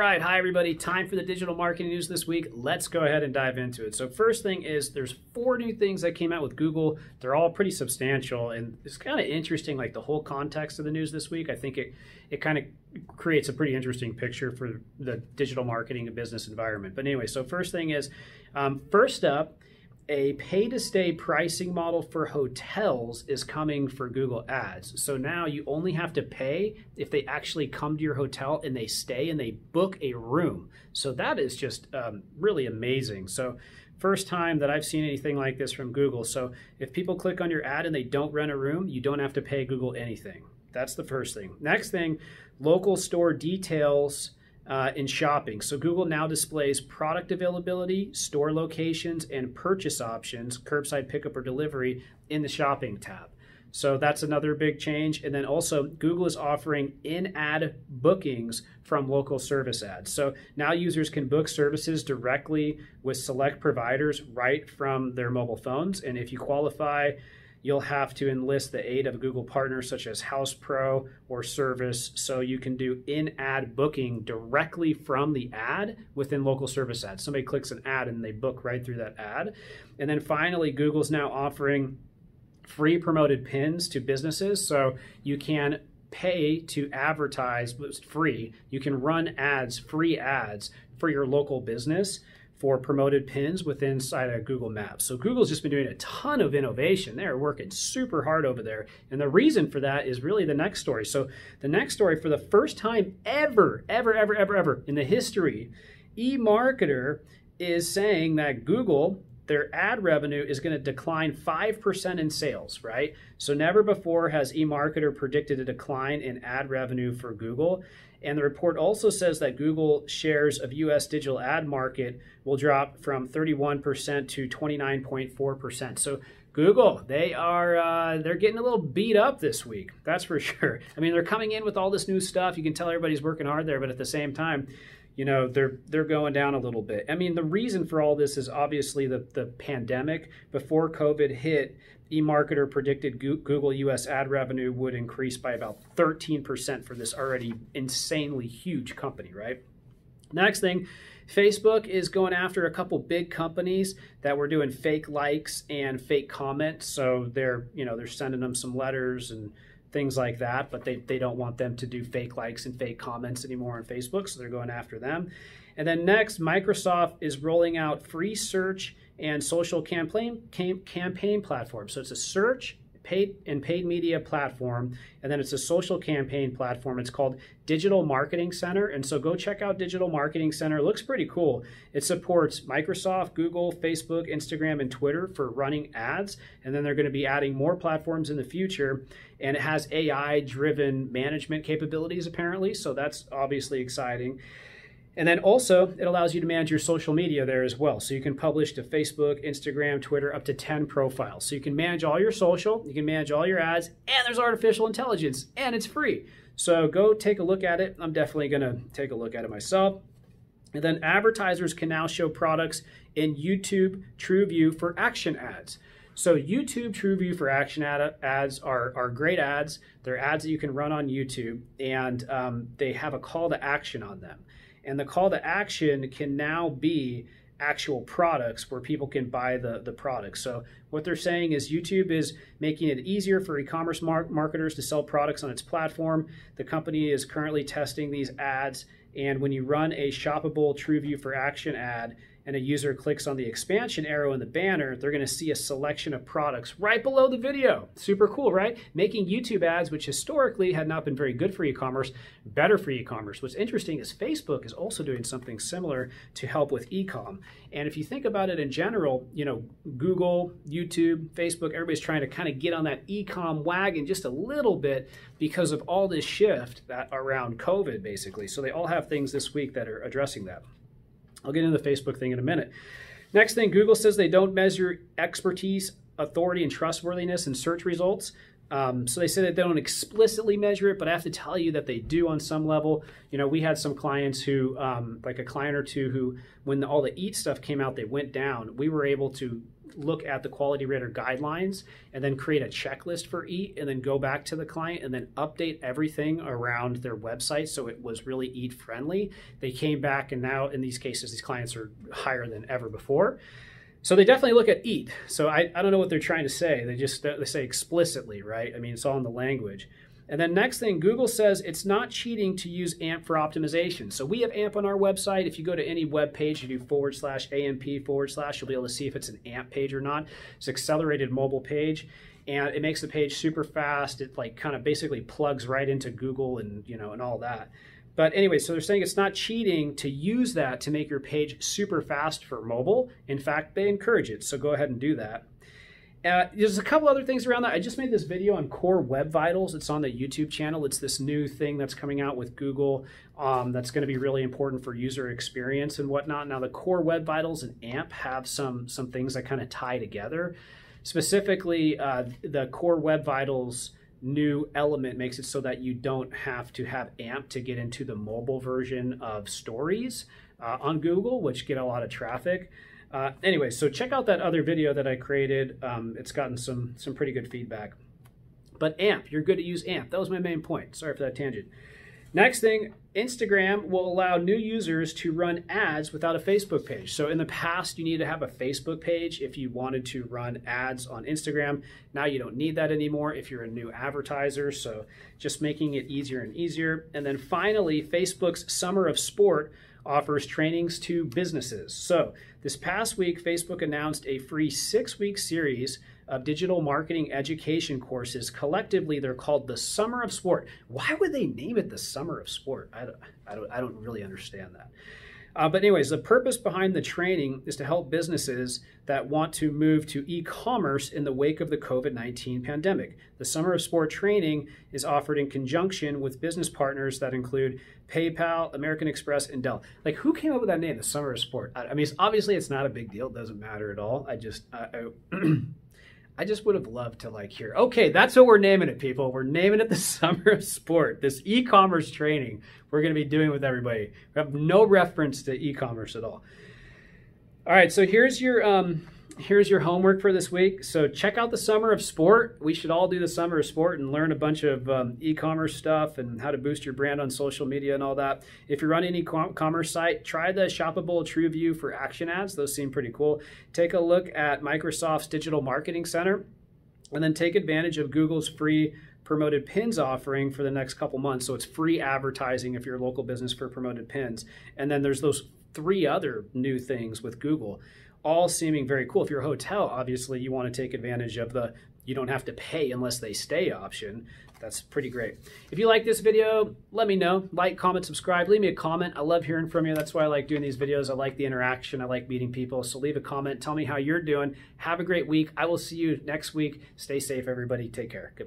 All right, hi everybody. Time for the digital marketing news this week. Let's go ahead and dive into it. So first thing is there's four new things that came out with Google. They're all pretty substantial and it's kind of interesting like the whole context of the news this week. I think it it kind of creates a pretty interesting picture for the digital marketing and business environment. But anyway, so first thing is um, first up a pay to stay pricing model for hotels is coming for Google Ads. So now you only have to pay if they actually come to your hotel and they stay and they book a room. So that is just um, really amazing. So, first time that I've seen anything like this from Google. So, if people click on your ad and they don't rent a room, you don't have to pay Google anything. That's the first thing. Next thing, local store details uh, in shopping. So Google now displays product availability, store locations, and purchase options, curbside pickup or delivery, in the shopping tab. So that's another big change. And then also, Google is offering in ad bookings from local service ads. So now users can book services directly with select providers right from their mobile phones. And if you qualify, you'll have to enlist the aid of Google partners such as House Pro or Service so you can do in ad booking directly from the ad within local service ads. Somebody clicks an ad and they book right through that ad. And then finally, Google's now offering free promoted pins to businesses so you can pay to advertise free you can run ads free ads for your local business for promoted pins within inside of Google Maps. So Google's just been doing a ton of innovation. They're working super hard over there. And the reason for that is really the next story. So the next story, for the first time ever, ever, ever, ever, ever in the history, eMarketer is saying that Google their ad revenue is going to decline 5% in sales, right? So never before has eMarketer predicted a decline in ad revenue for Google. And the report also says that Google shares of US digital ad market will drop from 31% to 29.4%. So Google, they are uh, they're getting a little beat up this week. That's for sure. I mean, they're coming in with all this new stuff. You can tell everybody's working hard there, but at the same time, you know they're they're going down a little bit. I mean, the reason for all this is obviously the the pandemic. Before COVID hit, eMarketer predicted Google US ad revenue would increase by about 13% for this already insanely huge company, right? Next thing, Facebook is going after a couple big companies that were doing fake likes and fake comments. So they're, you know, they're sending them some letters and things like that, but they, they don't want them to do fake likes and fake comments anymore on Facebook, so they're going after them. And then next, Microsoft is rolling out free search and social campaign campaign platform. So it's a search paid and paid media platform and then it's a social campaign platform. It's called digital marketing center and so go check out digital marketing center. It looks pretty cool. It supports microsoft google facebook instagram and twitter for running ads and then they're going to be adding more platforms in the future and it has ai driven management capabilities apparently so that's obviously exciting and then also, it allows you to manage your social media there as well. So you can publish to Facebook, Instagram, Twitter, up to 10 profiles. So you can manage all your social, you can manage all your ads, and there's artificial intelligence, and it's free. So go take a look at it. I'm definitely going to take a look at it myself. And then advertisers can now show products in YouTube TrueView for action ads. So YouTube TrueView for action ad, ads are, are great ads. They're ads that you can run on YouTube, and um, they have a call to action on them. And the call to action can now be actual products where people can buy the, the products. So what they're saying is YouTube is making it easier for e-commerce mar- marketers to sell products on its platform. The company is currently testing these ads and when you run a shoppable TrueView for Action ad, and a user clicks on the expansion arrow in the banner, they're going to see a selection of products right below the video. Super cool, right? Making YouTube ads, which historically had not been very good for e-commerce, better for e-commerce. What's interesting is Facebook is also doing something similar to help with e-com. And if you think about it in general, you know, Google, YouTube, Facebook, everybody's trying to kind of get on that e-com wagon just a little bit because of all this shift that around COVID, basically. So they all have things this week that are addressing that. I'll get into the Facebook thing in a minute. Next thing, Google says they don't measure expertise, authority, and trustworthiness in search results. Um, so they say that they don't explicitly measure it, but I have to tell you that they do on some level. You know, we had some clients who, um, like a client or two, who, when the, all the EAT stuff came out, they went down. We were able to look at the quality rater guidelines and then create a checklist for EAT and then go back to the client and then update everything around their website so it was really EAT friendly. They came back and now in these cases, these clients are higher than ever before. So they definitely look at EAT. So I, I don't know what they're trying to say. They just they say explicitly, right? I mean, it's all in the language. And then next thing, Google says it's not cheating to use AMP for optimization. So we have AMP on our website. If you go to any web page, you do forward slash AMP forward slash, you'll be able to see if it's an AMP page or not. It's accelerated mobile page and it makes the page super fast. It like kind of basically plugs right into Google and you know and all that. But anyway, so they're saying it's not cheating to use that to make your page super fast for mobile. In fact, they encourage it. So go ahead and do that. Uh, there's a couple other things around that. I just made this video on Core Web Vitals. It's on the YouTube channel. It's this new thing that's coming out with Google um, that's going to be really important for user experience and whatnot. Now, the Core Web Vitals and AMP have some some things that kind of tie together. Specifically, uh, the Core Web Vitals new element makes it so that you don't have to have AMP to get into the mobile version of stories uh, on Google, which get a lot of traffic. Uh, anyway, so check out that other video that I created. Um, it's gotten some some pretty good feedback. But AMP, you're good to use AMP. That was my main point. Sorry for that tangent. Next thing, Instagram will allow new users to run ads without a Facebook page. So in the past, you needed to have a Facebook page if you wanted to run ads on Instagram. Now you don't need that anymore if you're a new advertiser. So just making it easier and easier. And then finally, Facebook's Summer of Sport offers trainings to businesses. So this past week, Facebook announced a free six week series of digital marketing education courses. Collectively, they're called the Summer of Sport. Why would they name it the Summer of Sport? I don't, I don't, I don't really understand that. Uh, but anyways, the purpose behind the training is to help businesses that want to move to e-commerce in the wake of the COVID-19 pandemic. The Summer of Sport training is offered in conjunction with business partners that include PayPal, American Express, and Dell. Like, who came up with that name, the Summer of Sport? I, I mean, obviously it's not a big deal. It doesn't matter at all. I just, I, I I just would have loved to like hear, okay, that's what we're naming it, people. We're naming it the Summer of Sport, this e-commerce training we're going to be doing with everybody. We have no reference to e-commerce at all. All right, so here's your um, here's your homework for this week. So check out the Summer of Sport. We should all do the Summer of Sport and learn a bunch of um, e-commerce stuff and how to boost your brand on social media and all that. If you're running an e-commerce site, try the Shoppable TrueView for action ads. Those seem pretty cool. Take a look at Microsoft's Digital Marketing Center and then take advantage of Google's free promoted pins offering for the next couple months. So it's free advertising if you're a local business for promoted pins. And then there's those three other new things with Google all seeming very cool. If you're a hotel, obviously you want to take advantage of the you don't have to pay unless they stay option. That's pretty great. If you like this video, let me know. Like, comment, subscribe, leave me a comment. I love hearing from you. That's why I like doing these videos. I like the interaction. I like meeting people. So leave a comment. Tell me how you're doing. Have a great week. I will see you next week. Stay safe, everybody. Take care. Goodbye.